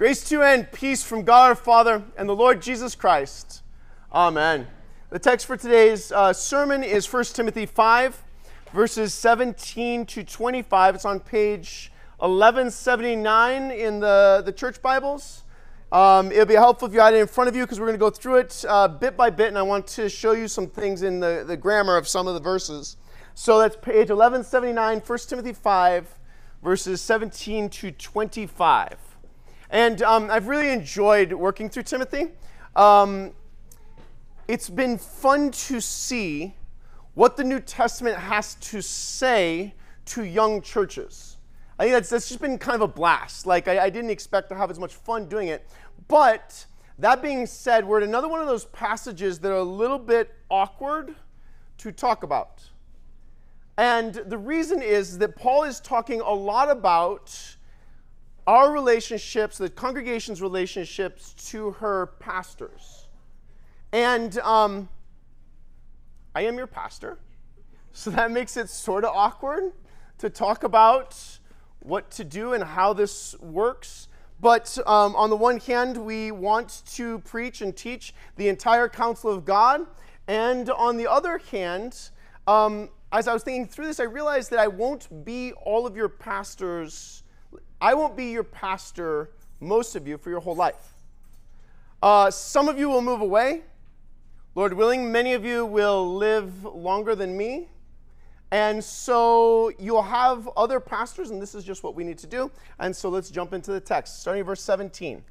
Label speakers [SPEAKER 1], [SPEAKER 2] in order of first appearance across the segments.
[SPEAKER 1] Grace to you and peace from God our Father and the Lord Jesus Christ. Amen. The text for today's uh, sermon is 1 Timothy 5, verses 17 to 25. It's on page 1179 in the, the church Bibles. Um, it'll be helpful if you had it in front of you because we're going to go through it uh, bit by bit, and I want to show you some things in the, the grammar of some of the verses. So that's page 1179, 1 Timothy 5, verses 17 to 25. And um, I've really enjoyed working through Timothy. Um, it's been fun to see what the New Testament has to say to young churches. I think that's, that's just been kind of a blast. Like, I, I didn't expect to have as much fun doing it. But that being said, we're at another one of those passages that are a little bit awkward to talk about. And the reason is that Paul is talking a lot about our relationships, the congregation's relationships to her pastors. And um, I am your pastor, so that makes it sort of awkward to talk about what to do and how this works. But um, on the one hand, we want to preach and teach the entire counsel of God. And on the other hand, um, as I was thinking through this, I realized that I won't be all of your pastors, I won't be your pastor, most of you, for your whole life. Uh, some of you will move away. Lord willing, many of you will live longer than me. And so you'll have other pastors, and this is just what we need to do. And so let's jump into the text, starting verse 17.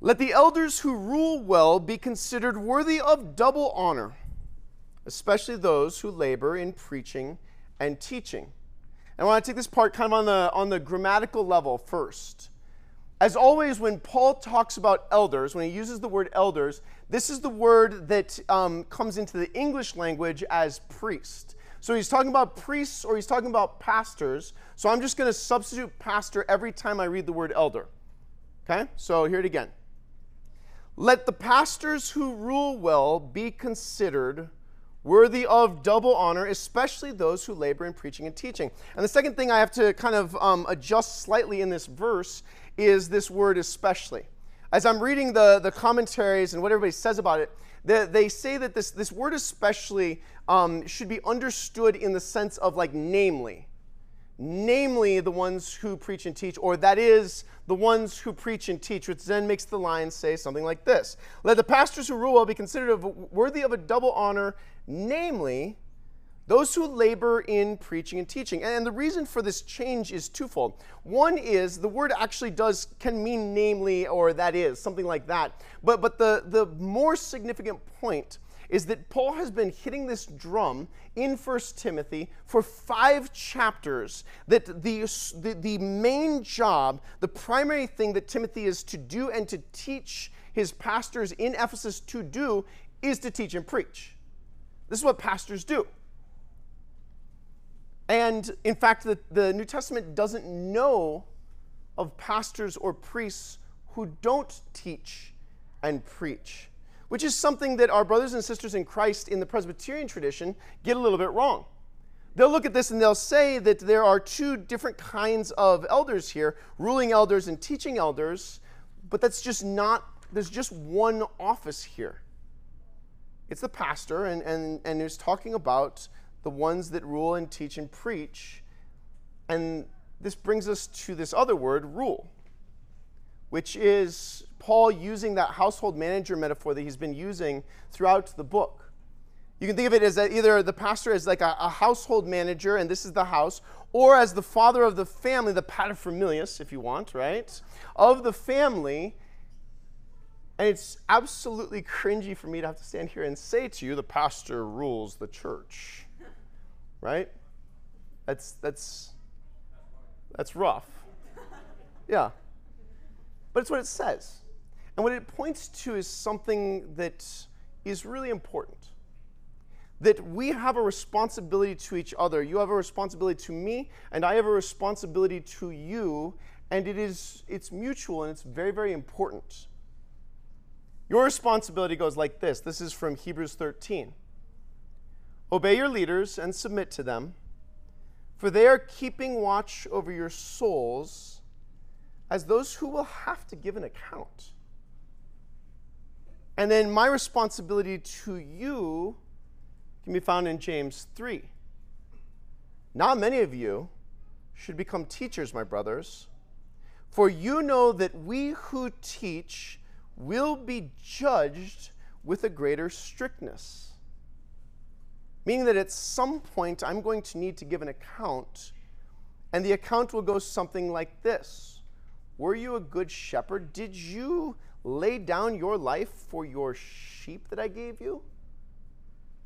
[SPEAKER 1] Let the elders who rule well be considered worthy of double honor, especially those who labor in preaching and teaching. I want to take this part kind of on the, on the grammatical level first. As always, when Paul talks about elders, when he uses the word elders, this is the word that um, comes into the English language as priest. So he's talking about priests or he's talking about pastors. So I'm just going to substitute pastor every time I read the word elder. Okay? So hear it again. Let the pastors who rule well be considered worthy of double honor, especially those who labor in preaching and teaching. And the second thing I have to kind of um, adjust slightly in this verse is this word especially. As I'm reading the, the commentaries and what everybody says about it, they, they say that this, this word especially um, should be understood in the sense of like namely. Namely, the ones who preach and teach, or that is, the ones who preach and teach, which then makes the line say something like this Let the pastors who rule be considered worthy of a double honor, namely, those who labor in preaching and teaching. And the reason for this change is twofold. One is the word actually does can mean namely or that is, something like that. But but the, the more significant point is that Paul has been hitting this drum in 1 Timothy for five chapters. That the, the, the main job, the primary thing that Timothy is to do and to teach his pastors in Ephesus to do is to teach and preach. This is what pastors do. And in fact, the, the New Testament doesn't know of pastors or priests who don't teach and preach, which is something that our brothers and sisters in Christ in the Presbyterian tradition get a little bit wrong. They'll look at this and they'll say that there are two different kinds of elders here ruling elders and teaching elders, but that's just not, there's just one office here. It's the pastor, and, and, and he's talking about the ones that rule and teach and preach. And this brings us to this other word, rule, which is Paul using that household manager metaphor that he's been using throughout the book. You can think of it as either the pastor is like a, a, household manager, and this is the house, or as the father of the family, the paterfamilias, if you want, right, of the family. And it's absolutely cringy for me to have to stand here and say to you, the pastor rules the church right? That's that's that's rough. Yeah. But it's what it says. And what it points to is something that is really important. That we have a responsibility to each other. You have a responsibility to me, and I have a responsibility to you, and it is it's mutual and it's very, very important. Your responsibility goes like this. This is from Hebrews 13. Obey your leaders and submit to them, for they are keeping watch over your souls as those who will have to give an account. And then my responsibility to you can be found in James 3. Not many of you should become teachers, my brothers, for you know that we who teach will be judged with a greater strictness. Meaning that at some point I'm going to need to give an account, and the account will go something like this Were you a good shepherd? Did you lay down your life for your sheep that I gave you?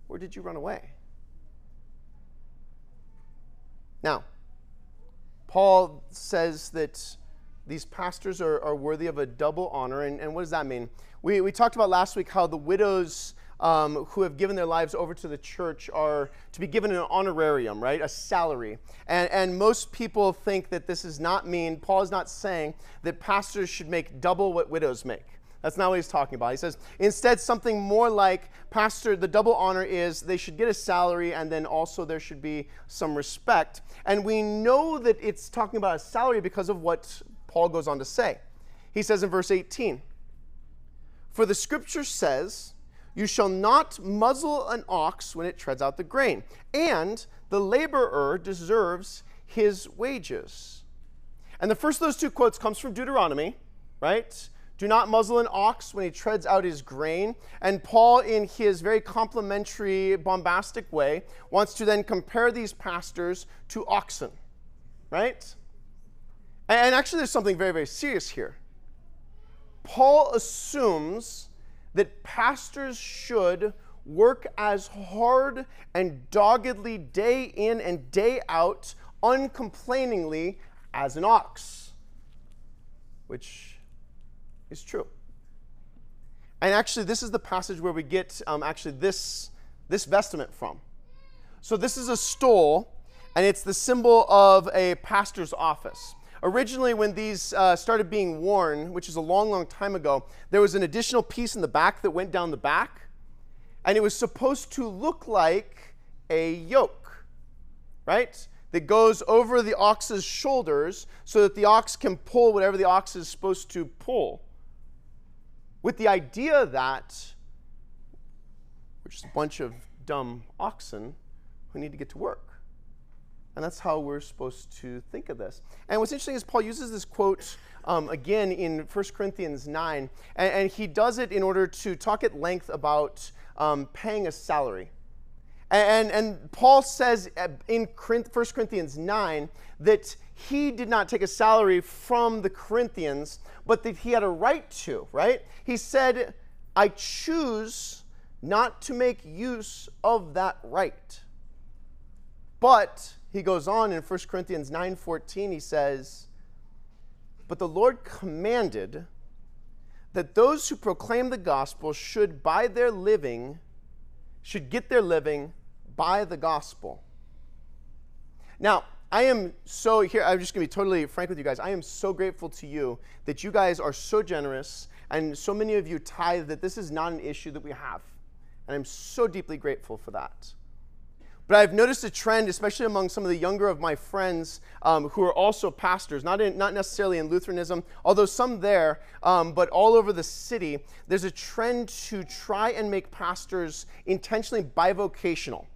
[SPEAKER 1] Or did you run away? Now, Paul says that these pastors are, are worthy of a double honor. And, and what does that mean? We, we talked about last week how the widows um, who have given their lives over to the church are to be given an honorarium, right? A salary. And, and most people think that this is not mean, Paul is not saying that pastors should make double what widows make. That's not what he's talking about. He says instead something more like pastor, the double honor is they should get a salary and then also there should be some respect. And we know that it's talking about a salary because of what Paul goes on to say. He says in verse 18, For the scripture says, You shall not muzzle an ox when it treads out the grain, and the laborer deserves his wages. And the first of those two quotes comes from Deuteronomy, right? Do not muzzle an ox when he treads out his grain. And Paul, in his very complimentary, bombastic way, wants to then compare these pastors to oxen, right? And actually, there's something very, very serious here. Paul assumes that pastors should work as hard and doggedly day in and day out, uncomplainingly, as an ox, which is true. And actually, this is the passage where we get um, actually this, this vestment from. So, this is a stole, and it's the symbol of a pastor's office. Originally, when these uh, started being worn, which is a long, long time ago, there was an additional piece in the back that went down the back, and it was supposed to look like a yoke, right? That goes over the ox's shoulders so that the ox can pull whatever the ox is supposed to pull with the idea that we're just a bunch of dumb oxen who need to get to work. And that's how we're supposed to think of this. And what's interesting is Paul uses this quote um, again in 1 Corinthians 9, and, and, he does it in order to talk at length about um, paying a salary. And, and, Paul says in 1 Corinthians 9 that he did not take a salary from the Corinthians, but that he had a right to, right? He said, I choose not to make use of that right. But he goes on in 1 Corinthians 9:14 he says, "But the Lord commanded that those who proclaim the gospel should by their living should get their living by the gospel." Now, I am so here, I'm just gonna be totally frank with you guys. I am so grateful to you that you guys are so generous and so many of you tithe that this is not an issue that we have. And I'm so deeply grateful for that. But I've noticed a trend, especially among some of the younger of my friends um, who are also pastors, not, in, not necessarily in Lutheranism, although some there, um, but all over the city. There's a trend to try and make pastors intentionally bivocational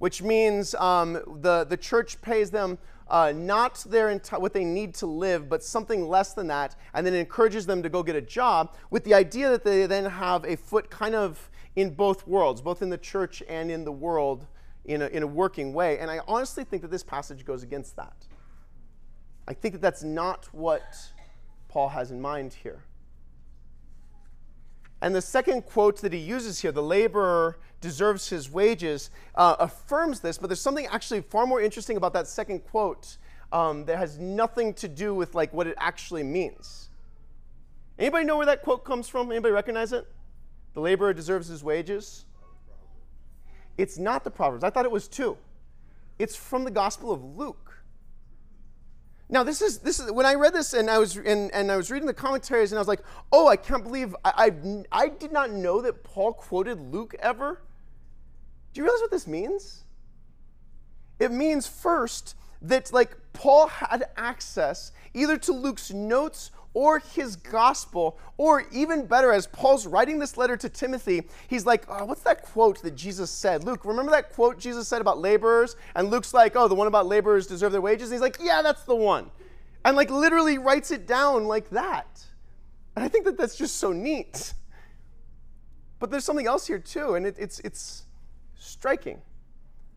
[SPEAKER 1] which means um, the, the church pays them uh, not their enti- what they need to live, but something less than that, and then encourages them to go get a job with the idea that they then have a foot kind of in both worlds, both in the church and in the world in a, in a working way. And I honestly think that this passage goes against that. I think that that's not what Paul has in mind here. And the second quote that he uses here, the laborer deserves his wages, uh, affirms this, but there's something actually far more interesting about that second quote um, that has nothing to do with like what it actually means. Anybody know where that quote comes from? Anybody recognize it? The laborer deserves his wages. It's not the Proverbs. I thought it was two. It's from the Gospel of Luke. Now this is this is when I read this and I was and, and I was reading the commentaries and I was like, oh, I can't believe I, I I did not know that Paul quoted Luke ever. Do you realize what this means? It means first that like Paul had access either to Luke's notes or his gospel, or even better, as Paul's writing this letter to Timothy, he's like, oh, What's that quote that Jesus said? Luke, remember that quote Jesus said about laborers? And Luke's like, Oh, the one about laborers deserve their wages? And he's like, Yeah, that's the one. And like literally writes it down like that. And I think that that's just so neat. But there's something else here too, and it, it's, it's striking.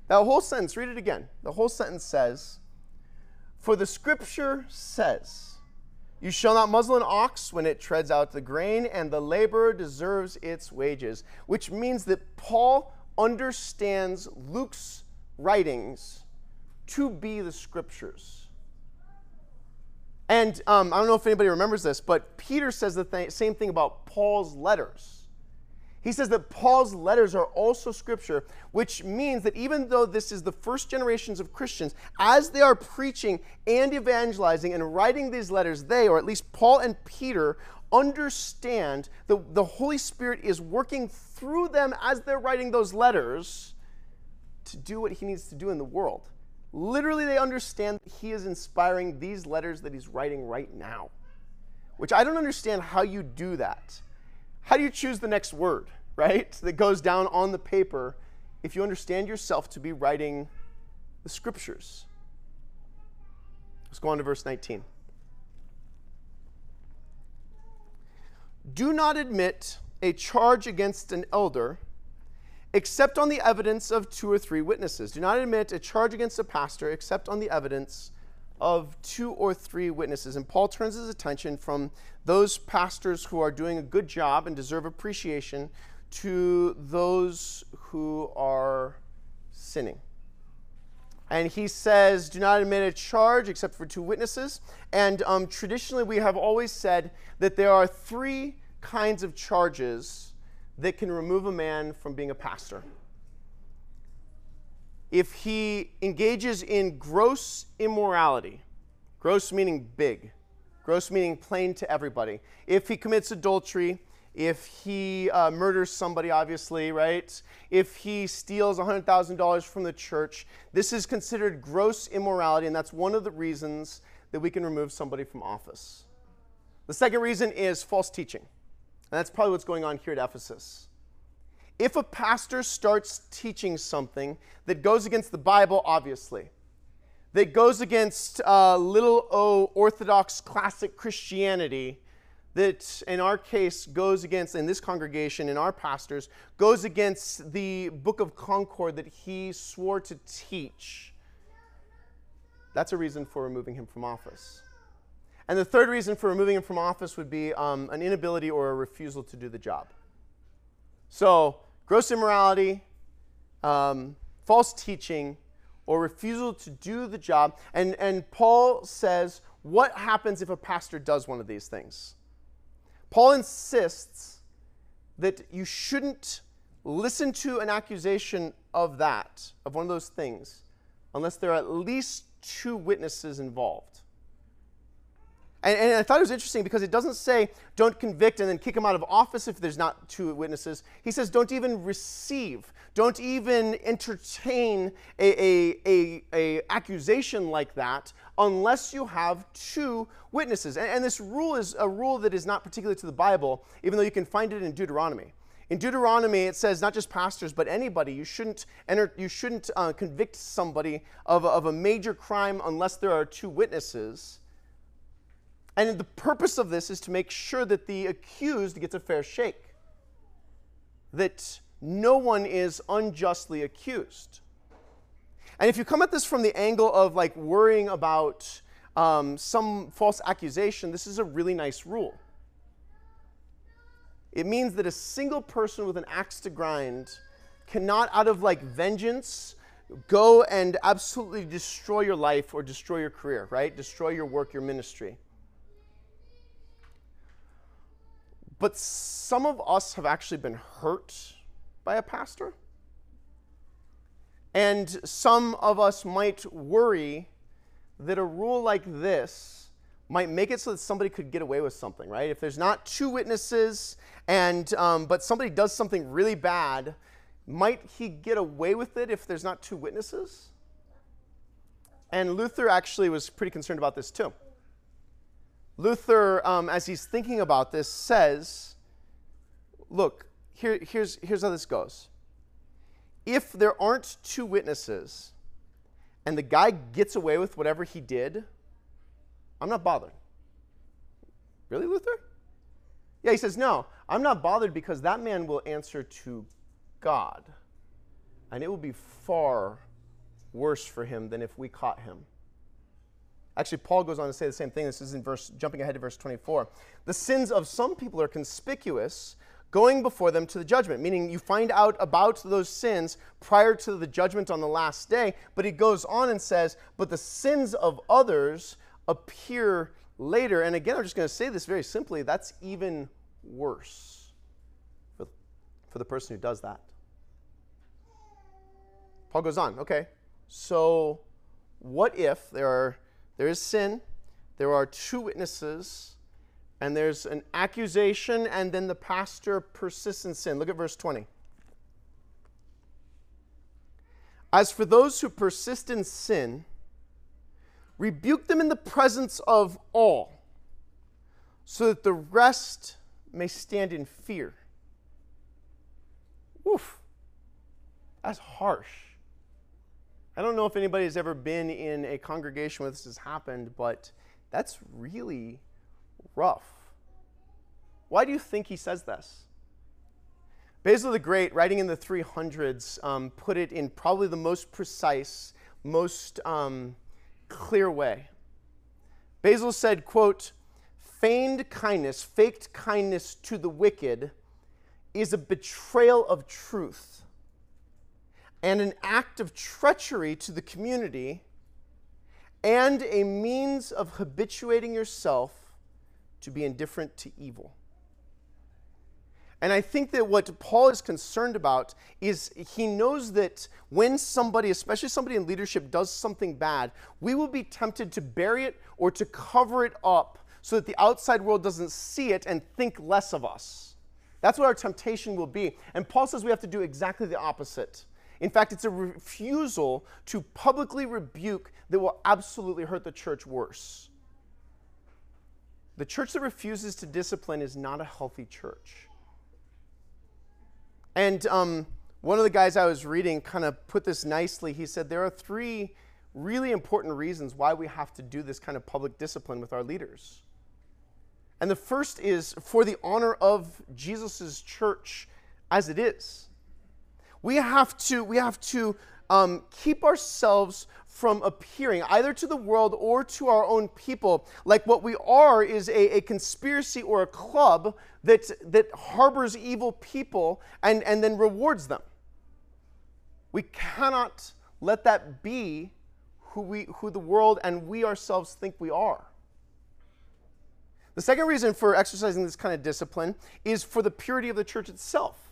[SPEAKER 1] That whole sentence, read it again. The whole sentence says, For the scripture says, you shall not muzzle an ox when it treads out the grain, and the laborer deserves its wages. Which means that Paul understands Luke's writings to be the scriptures. And um, I don't know if anybody remembers this, but Peter says the th- same thing about Paul's letters. He says that Paul's letters are also scripture, which means that even though this is the first generations of Christians, as they are preaching and evangelizing and writing these letters, they, or at least Paul and Peter, understand that the Holy Spirit is working through them as they're writing those letters to do what he needs to do in the world. Literally, they understand he is inspiring these letters that he's writing right now, which I don't understand how you do that how do you choose the next word, right, that goes down on the paper if you understand yourself to be writing the scriptures? Let's go on to verse 19. Do not admit a charge against an elder except on the evidence of two or three witnesses. Do not admit a charge against a pastor except on the evidence of two or three witnesses. And Paul turns his attention from those pastors who are doing a good job and deserve appreciation to those who are sinning. And he says, Do not admit a charge except for two witnesses. And um, traditionally, we have always said that there are three kinds of charges that can remove a man from being a pastor if he engages in gross immorality, gross meaning big, gross meaning plain to everybody, if he commits adultery, if he uh, murders somebody, obviously, right? If he steals $100,000 from the church, this is considered gross immorality, and that's one of the reasons that we can remove somebody from office. The second reason is false teaching, and that's probably what's going on here at Ephesus. If a pastor starts teaching something that goes against the Bible, obviously, that goes against uh, little o Orthodox classic Christianity, that in our case goes against, in this congregation, in our pastors, goes against the Book of Concord that he swore to teach, that's a reason for removing him from office. And the third reason for removing him from office would be um, an inability or a refusal to do the job. So, gross immorality, um, false teaching, or refusal to do the job. And, and Paul says, what happens if a pastor does one of these things? Paul insists that you shouldn't listen to an accusation of that, of one of those things, unless there are at least two witnesses involved. And, and, I thought it was interesting because it doesn't say don't convict and then kick him out of office if there's not two witnesses. He says don't even receive, don't even entertain a, a, a, a accusation like that unless you have two witnesses. And, and this rule is a rule that is not particular to the Bible, even though you can find it in Deuteronomy. In Deuteronomy, it says not just pastors, but anybody. You shouldn't enter, you shouldn't uh, convict somebody of, of a major crime unless there are two witnesses. And the purpose of this is to make sure that the accused gets a fair shake, that no one is unjustly accused. And if you come at this from the angle of like worrying about um, some false accusation, this is a really nice rule. It means that a single person with an axe to grind cannot, out of like vengeance, go and absolutely destroy your life or destroy your career, right? Destroy your work, your ministry. But some of us have actually been hurt by a pastor. And some of us might worry that a rule like this might make it so that somebody could get away with something, right? If there's not two witnesses, and um, but somebody does something really bad, might he get away with it if there's not two witnesses? And Luther actually was pretty concerned about this too. Luther, um, as he's thinking about this, says, look, here, here's, here's how this goes. If there aren't two witnesses and the guy gets away with whatever he did, I'm not bothered. Really, Luther? Yeah, he says, no, I'm not bothered because that man will answer to God. And it will be far worse for him than if we caught him. Actually, Paul goes on to say the same thing. This is in verse, jumping ahead to verse 24. The sins of some people are conspicuous, going before them to the judgment, meaning you find out about those sins prior to the judgment on the last day. But he goes on and says, But the sins of others appear later. And again, I'm just going to say this very simply that's even worse for, for the person who does that. Paul goes on, okay, so what if there are there is sin, there are two witnesses, and there's an accusation, and then the pastor persists in sin. Look at verse 20. As for those who persist in sin, rebuke them in the presence of all, so that the rest may stand in fear. Oof, that's harsh. I don't know if anybody has ever been in a congregation where this has happened, but that's really rough. Why do you think he says this? Basil the Great, writing in the 300s, um, put it in probably the most precise, most um, clear way. Basil said, quote, feigned kindness, faked kindness to the wicked is a betrayal of truth and an act of treachery to the community and a means of habituating yourself to be indifferent to evil. And I think that what Paul is concerned about is he knows that when somebody, especially somebody in leadership, does something bad, we will be tempted to bury it or to cover it up so that the outside world doesn't see it and think less of us. That's what our temptation will be. And Paul says we have to do exactly the opposite. In fact, it's a refusal to publicly rebuke that will absolutely hurt the church worse. The church that refuses to discipline is not a healthy church. And um, one of the guys I was reading kind of put this nicely. He said there are three really important reasons why we have to do this kind of public discipline with our leaders. And the first is for the honor of Jesus' church as it is we have to, we have to um, keep ourselves from appearing either to the world or to our own people like what we are is a, a conspiracy or a club that, that harbors evil people and, and then rewards them. We cannot let that be who, we, who the world and we ourselves think we are. The second reason for exercising this kind of discipline is for the purity of the church itself.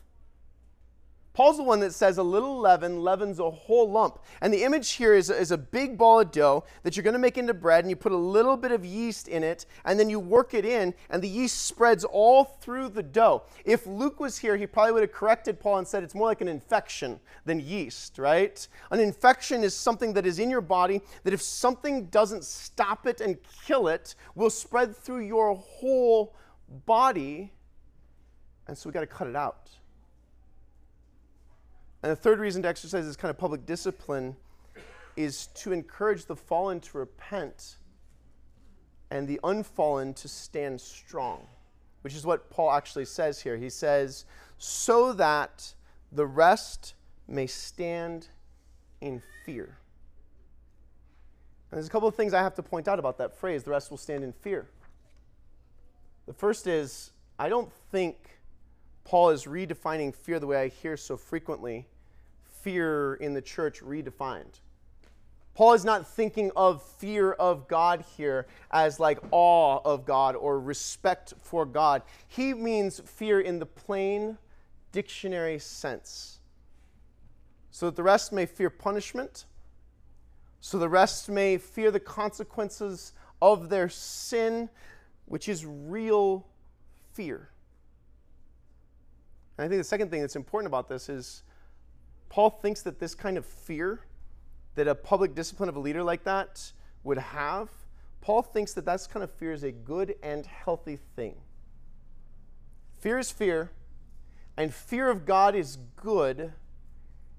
[SPEAKER 1] Paul's the one that says a little leaven leavens a whole lump. And the image here is, is a big ball of dough that you're going to make into bread, and you put a little bit of yeast in it, and then you work it in, and the yeast spreads all through the dough. If Luke was here, he probably would have corrected Paul and said it's more like an infection than yeast, right? An infection is something that is in your body that if something doesn't stop it and kill it, will spread through your whole body. And so we got to cut it out. And the third reason to exercise this kind of public discipline is to encourage the fallen to repent and the unfallen to stand strong, which is what Paul actually says here. He says, so that the rest may stand in fear. And there's a couple of things I have to point out about that phrase the rest will stand in fear. The first is, I don't think Paul is redefining fear the way I hear so frequently fear in the church redefined. Paul is not thinking of fear of God here as like awe of God or respect for God. He means fear in the plain dictionary sense. So that the rest may fear punishment, so the rest may fear the consequences of their sin, which is real fear. And I think the second thing that's important about this is Paul thinks that this kind of fear that a public discipline of a leader like that would have, Paul thinks that that kind of fear is a good and healthy thing. Fear is fear, and fear of God is good,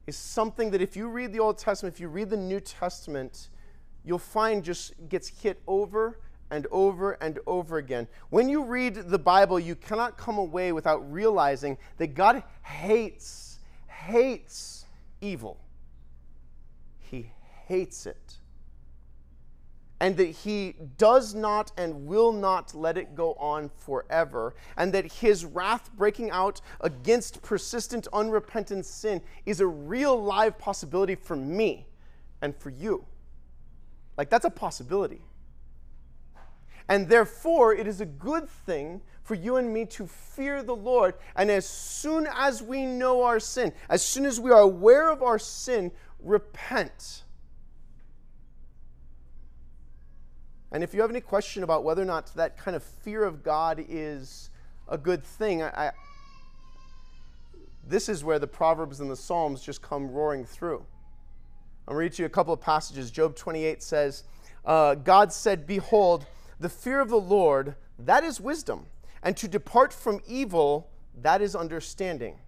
[SPEAKER 1] is something that if you read the Old Testament, if you read the New Testament, you'll find just gets hit over and over and over again. When you read the Bible, you cannot come away without realizing that God hates, hates evil. He hates it and that he does not and will not let it go on forever, and that his wrath breaking out against persistent, unrepentant sin is a real live possibility for me and for you. Like, that's a possibility. And therefore, it is a good thing for you and me to fear the Lord. And as soon as we know our sin, as soon as we are aware of our sin, repent And if you have any question about whether or not that kind of fear of God is a good thing, I, I, this is where the Proverbs and the Psalms just come roaring through. I'll read to you a couple of passages. Job 28 says, uh, God said, Behold, the fear of the Lord, that is wisdom, and to depart from evil, that is understanding.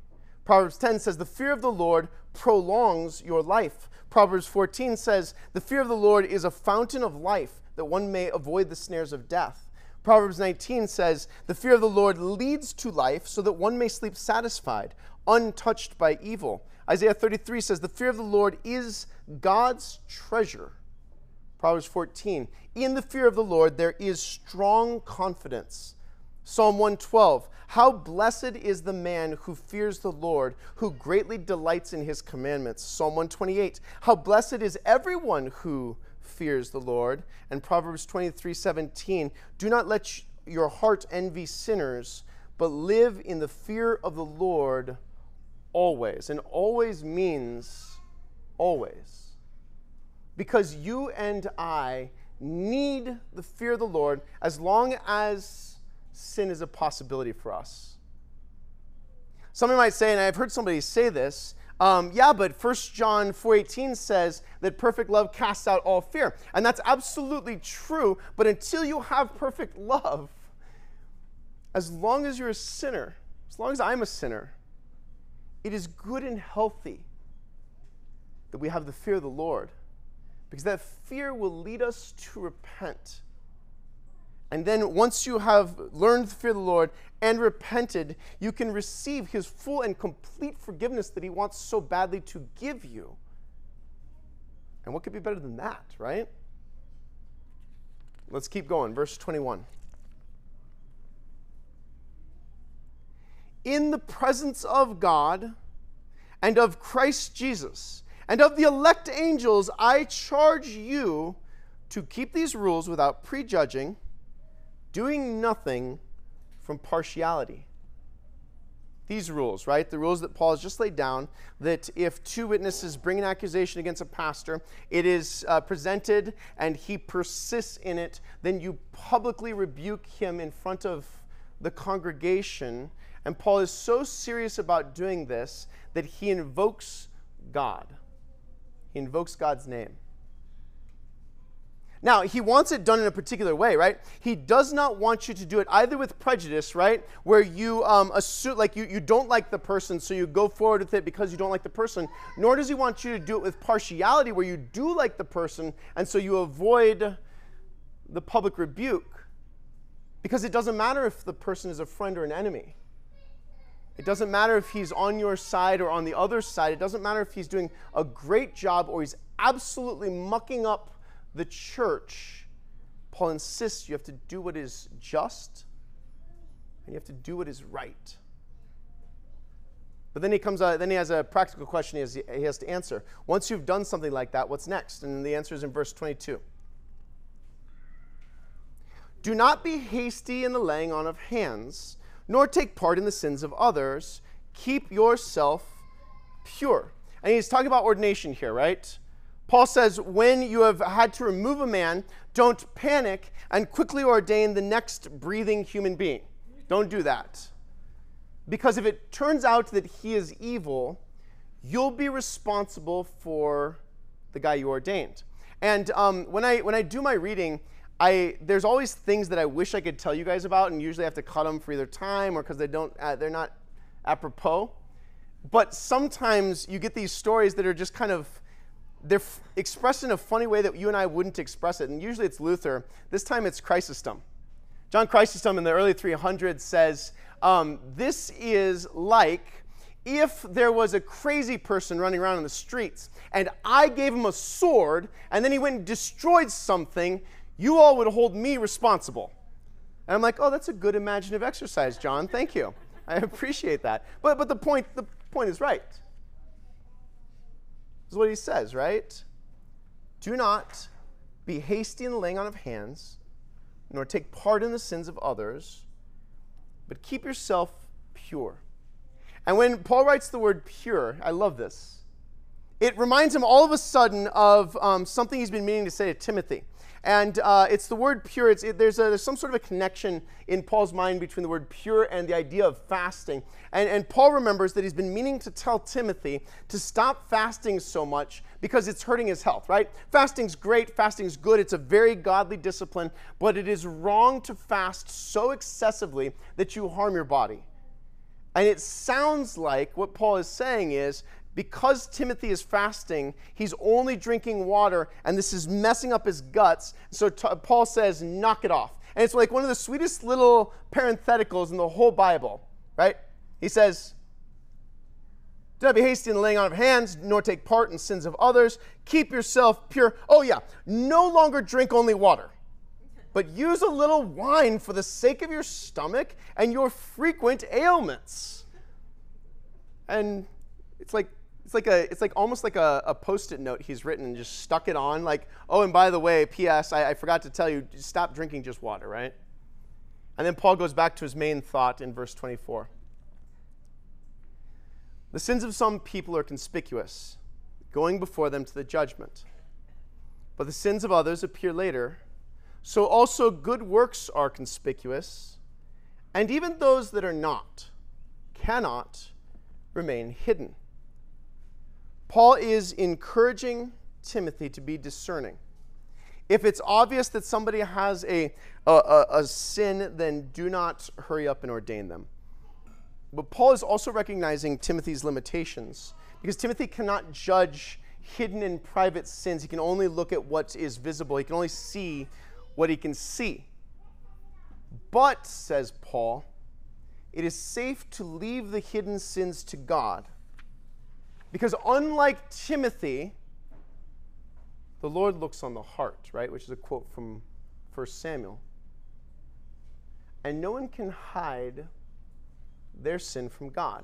[SPEAKER 1] Proverbs 10 says, The fear of the Lord prolongs your life. Proverbs 14 says, The fear of the Lord is a fountain of life that one may avoid the snares of death. Proverbs 19 says, The fear of the Lord leads to life so that one may sleep satisfied, untouched by evil. Isaiah 33 says, The fear of the Lord is God's treasure. Proverbs 14, In the fear of the Lord there is strong confidence. Psalm 112, How blessed is the man who fears the Lord, who greatly delights in his commandments. Psalm 128, How blessed is everyone who fears the Lord. And Proverbs 23 17, do not let your heart envy sinners, but live in the fear of the Lord always. And always means always. Because you and I need the fear of the Lord as long as sin is a possibility for us. Somebody might say, and I've heard somebody say this, um, yeah, but 1 John 4.18 says that perfect love casts out all fear. And that's absolutely true, but until you have perfect love, as long as you're a sinner, as long as I'm a sinner, it is good and healthy that we have the fear of the Lord, because that fear will lead us to repent. And then once you have learned to fear the Lord and repented, you can receive his full and complete forgiveness that he wants so badly to give you. And what could be better than that, right? Let's keep going. Verse 21. In the presence of God and of Christ Jesus and of the elect angels, I charge you to keep these rules without prejudging doing nothing from partiality. These rules, right? The rules that Paul has just laid down that if two witnesses bring an accusation against a pastor, it is uh, presented and he persists in it, then you publicly rebuke him in front of the congregation. And Paul is so serious about doing this that he invokes God. He invokes God's name. Now, he wants it done in a particular way, right? He does not want you to do it either with prejudice, right? Where you um, assume, like, you, you don't like the person, so you go forward with it because you don't like the person, nor does he want you to do it with partiality, where you do like the person, and so you avoid the public rebuke. Because it doesn't matter if the person is a friend or an enemy. It doesn't matter if he's on your side or on the other side. It doesn't matter if he's doing a great job or he's absolutely mucking up the church, Paul insists you have to do what is just and you have to do what is right. But then he comes, uh, then he has a practical question he has, he has to answer. Once you've done something like that, what's next? And the answer is in verse 22. Do not be hasty in the laying on of hands, nor take part in the sins of others. Keep yourself pure. And he's talking about ordination here, right? Paul says, when you have had to remove a man, don't panic and quickly ordain the next breathing human being. Don't do that. Because if it turns out that he is evil, you'll be responsible for the guy you ordained. And um, when, I, when I do my reading, I, there's always things that I wish I could tell you guys about, and usually I have to cut them for either time or because they don't, uh, they're not apropos. But sometimes you get these stories that are just kind of, they're f- expressed in a funny way that you and I wouldn't express it. And usually it's Luther. This time it's Chrysostom. John Chrysostom in the early 300s says, um, This is like if there was a crazy person running around in the streets and I gave him a sword and then he went and destroyed something, you all would hold me responsible. And I'm like, oh, that's a good imaginative exercise, John. Thank you. I appreciate that. But, but the, point, the point is right. This is what he says, right? Do not be hasty in the laying on of hands, nor take part in the sins of others, but keep yourself pure. And when Paul writes the word pure, I love this. It reminds him all of a sudden of um, something he's been meaning to say to Timothy. And uh, it's the word pure. It, there's, a, there's some sort of a connection in Paul's mind between the word pure and the idea of fasting. And, and Paul remembers that he's been meaning to tell Timothy to stop fasting so much because it's hurting his health, right? Fasting's great, fasting's good, it's a very godly discipline, but it is wrong to fast so excessively that you harm your body. And it sounds like what Paul is saying is because Timothy is fasting, he's only drinking water, and this is messing up his guts. So t- Paul says, knock it off. And it's like one of the sweetest little parentheticals in the whole Bible, right? He says, Do not be hasty in the laying on of hands, nor take part in sins of others. Keep yourself pure. Oh, yeah, no longer drink only water, but use a little wine for the sake of your stomach and your frequent ailments. And it's like it's like a it's like almost like a, a post-it note he's written and just stuck it on like oh and by the way ps I, I forgot to tell you stop drinking just water right? And then paul goes back to his main thought in verse 24 the sins of some people are conspicuous going before them to the judgment. But the sins of others appear later. So also good works are conspicuous and even those that are not cannot remain hidden Paul is encouraging Timothy to be discerning. If it's obvious that somebody has a, a, a, sin, then do not hurry up and ordain them. But Paul is also recognizing Timothy's limitations because Timothy cannot judge hidden and private sins. He can only look at what is visible, he can only see what he can see. But, says Paul, it is safe to leave the hidden sins to God because unlike Timothy, the Lord looks on the heart, right? Which is a quote from 1 Samuel. And no one can hide their sin from God.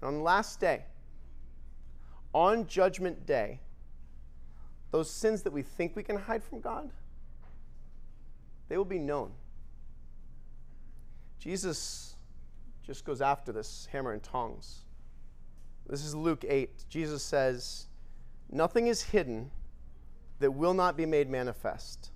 [SPEAKER 1] And on the last day, on Judgment Day, those sins that we think we can hide from God, they will be known. Jesus just goes after this hammer and tongs. This is Luke 8. Jesus says, Nothing is hidden that will not be made manifest,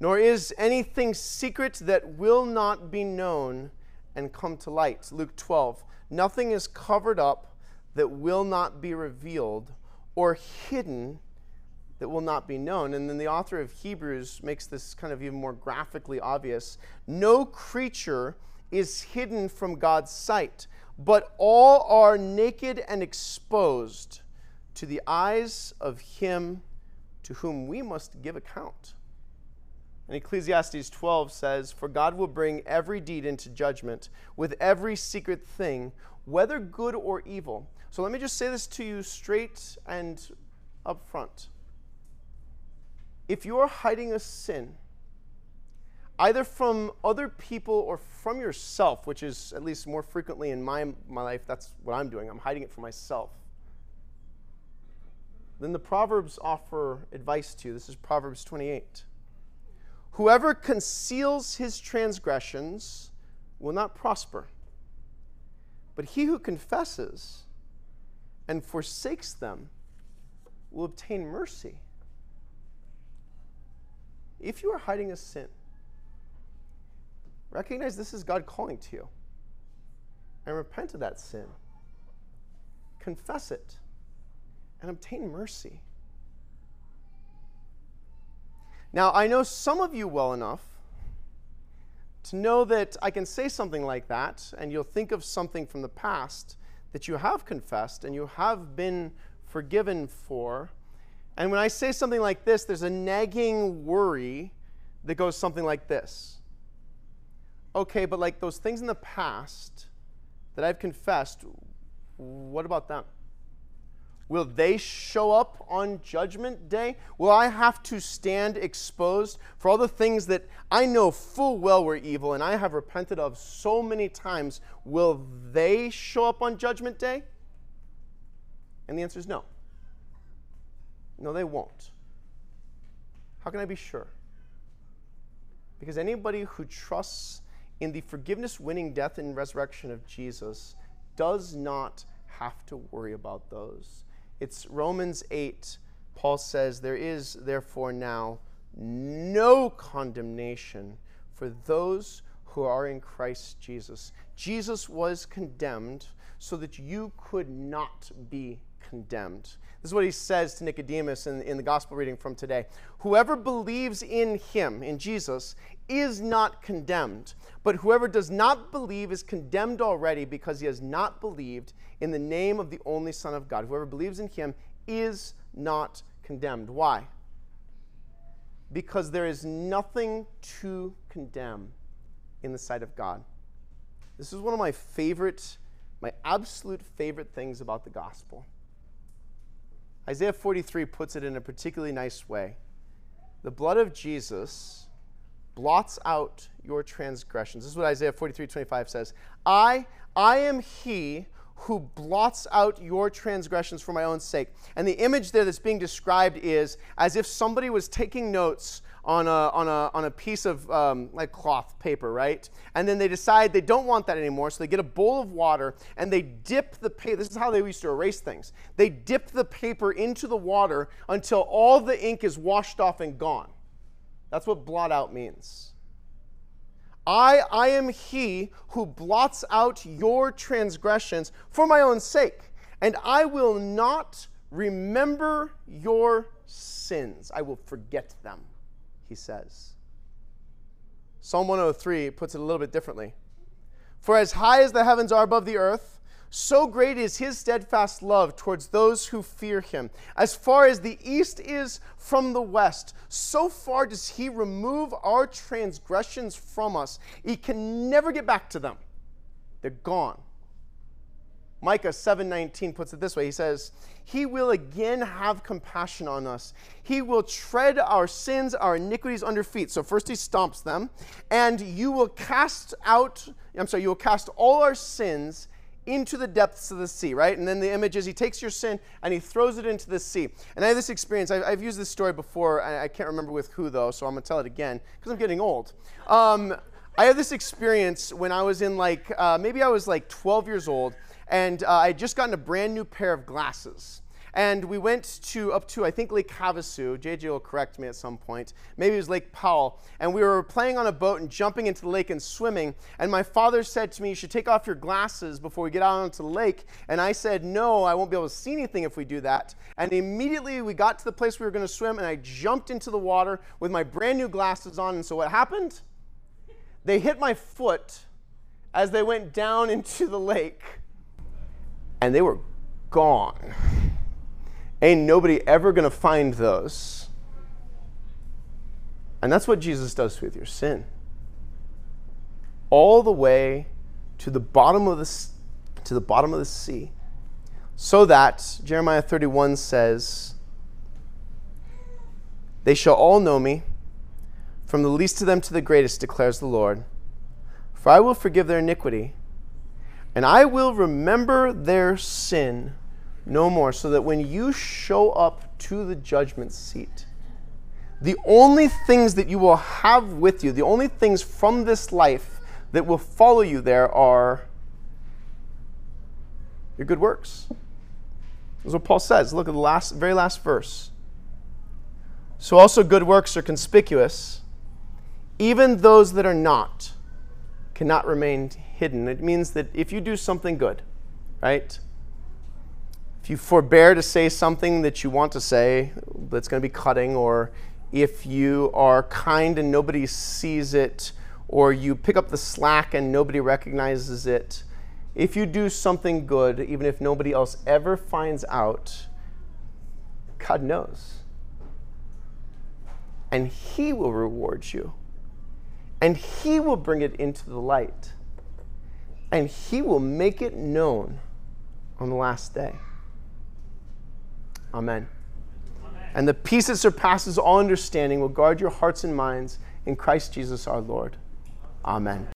[SPEAKER 1] nor is anything secret that will not be known and come to light. Luke 12. Nothing is covered up that will not be revealed, or hidden that will not be known. And then the author of Hebrews makes this kind of even more graphically obvious. No creature is hidden from God's sight but all are naked and exposed to the eyes of him to whom we must give account. And Ecclesiastes 12 says, For God will bring every deed into judgment with every secret thing, whether good or evil. So let me just say this to you straight and up front. If you are hiding a sin, either from other people or from yourself, which is at least more frequently in my, my life, that's what I'm doing. I'm hiding it from myself. Then the Proverbs offer advice to you. This is Proverbs 28. Whoever conceals his transgressions will not prosper, but he who confesses and forsakes them will obtain mercy. If you are hiding a sin, Recognize this is God calling to you. And repent of that sin. Confess it. and obtain mercy. Now, I know some of you well enough to know that I can say something like that, and you'll think of something from the past that you have confessed and you have been forgiven for. And when I say something like this, there's a nagging worry that goes something like this. Okay, but like those things in the past that I've confessed, what about them? Will they show up on Judgment Day? Will I have to stand exposed for all the things that I know full well were evil and I have repented of so many times? Will they show up on Judgment Day? And the answer is no. No, they won't. How can I be sure? Because anybody who trusts in the forgiveness, winning death, and resurrection of Jesus does not have to worry about those. It's Romans 8. Paul says, There is therefore now no condemnation for those who are in Christ Jesus. Jesus was condemned so that you could not be condemned. This is what he says to Nicodemus in, in the gospel reading from today. Whoever believes in him, in Jesus, is not condemned, but whoever does not believe is condemned already because he has not believed in the name of the only Son of God. Whoever believes in him is not condemned. Why? Because there is nothing to condemn in the sight of God. This is one of my favorite, my absolute favorite things about the gospel. Isaiah 43 puts it in a particularly nice way. The blood of Jesus blots out your transgressions. This is what Isaiah 43 25 says. I, I am he who blots out your transgressions for my own sake. And the image there that's being described is as if somebody was taking notes on a, on a, on a piece of um, like cloth paper, right? And then they decide they don't want that anymore, so they get a bowl of water and they dip the paper. This is how they used to erase things. They dip the paper into the water until all the ink is washed off and gone. That's what blot out means. I, I am he who blots out your transgressions for my own sake, and I will not remember your sins. I will forget them, he says. Psalm 103 puts it a little bit differently. For as high as the heavens are above the earth, so great is his steadfast love towards those who fear him. As far as the east is from the west, so far does he remove our transgressions from us. He can never get back to them. They're gone. Micah 7:19 puts it this way. He says, "He will again have compassion on us. He will tread our sins, our iniquities under feet." So first he stomps them, and you will cast out, I'm sorry, you will cast all our sins into the depths of the sea, right? And then the image is he takes your sin and he throws it into the sea. And I have this experience. I've, I've used this story before. I, I, can't remember with who, though, so I'm going to tell it again because I'm getting old. Um, I had this experience when I was in like, uh, maybe I was like 12 years old, and uh, I had just gotten a brand new pair of glasses. And we went to up to I think Lake Havasu. JJ will correct me at some point. Maybe it was Lake Powell. And we were playing on a boat and jumping into the lake and swimming. And my father said to me, "You should take off your glasses before we get out onto the lake." And I said, "No, I won't be able to see anything if we do that." And immediately we got to the place we were going to swim, and I jumped into the water with my brand new glasses on. And so what happened? They hit my foot as they went down into the lake, and they were gone. Ain't nobody ever going to find those. And that's what Jesus does with your sin. All the way to the bottom of the, to the, bottom of the sea. So that, Jeremiah 31 says, They shall all know me, from the least of them to the greatest, declares the Lord. For I will forgive their iniquity, and I will remember their sin no more, so that when you show up to the judgment seat, the only things that you will have with you, the only things from this life that will follow you there are your good works. That's what Paul says. Look at the last, very last verse. So also good works are conspicuous. Even those that are not cannot remain hidden. It means that if you do something good, right? if you forbear to say something that you want to say that's going to be cutting, or if you are kind and nobody sees it, or you pick up the slack and nobody recognizes it, if you do something good, even if nobody else ever finds out, God knows. And He will reward you. And He will bring it into the light. And He will make it known on the last day. Amen. Amen. And the peace that surpasses all understanding will guard your hearts and minds in Christ Jesus our Lord. Amen.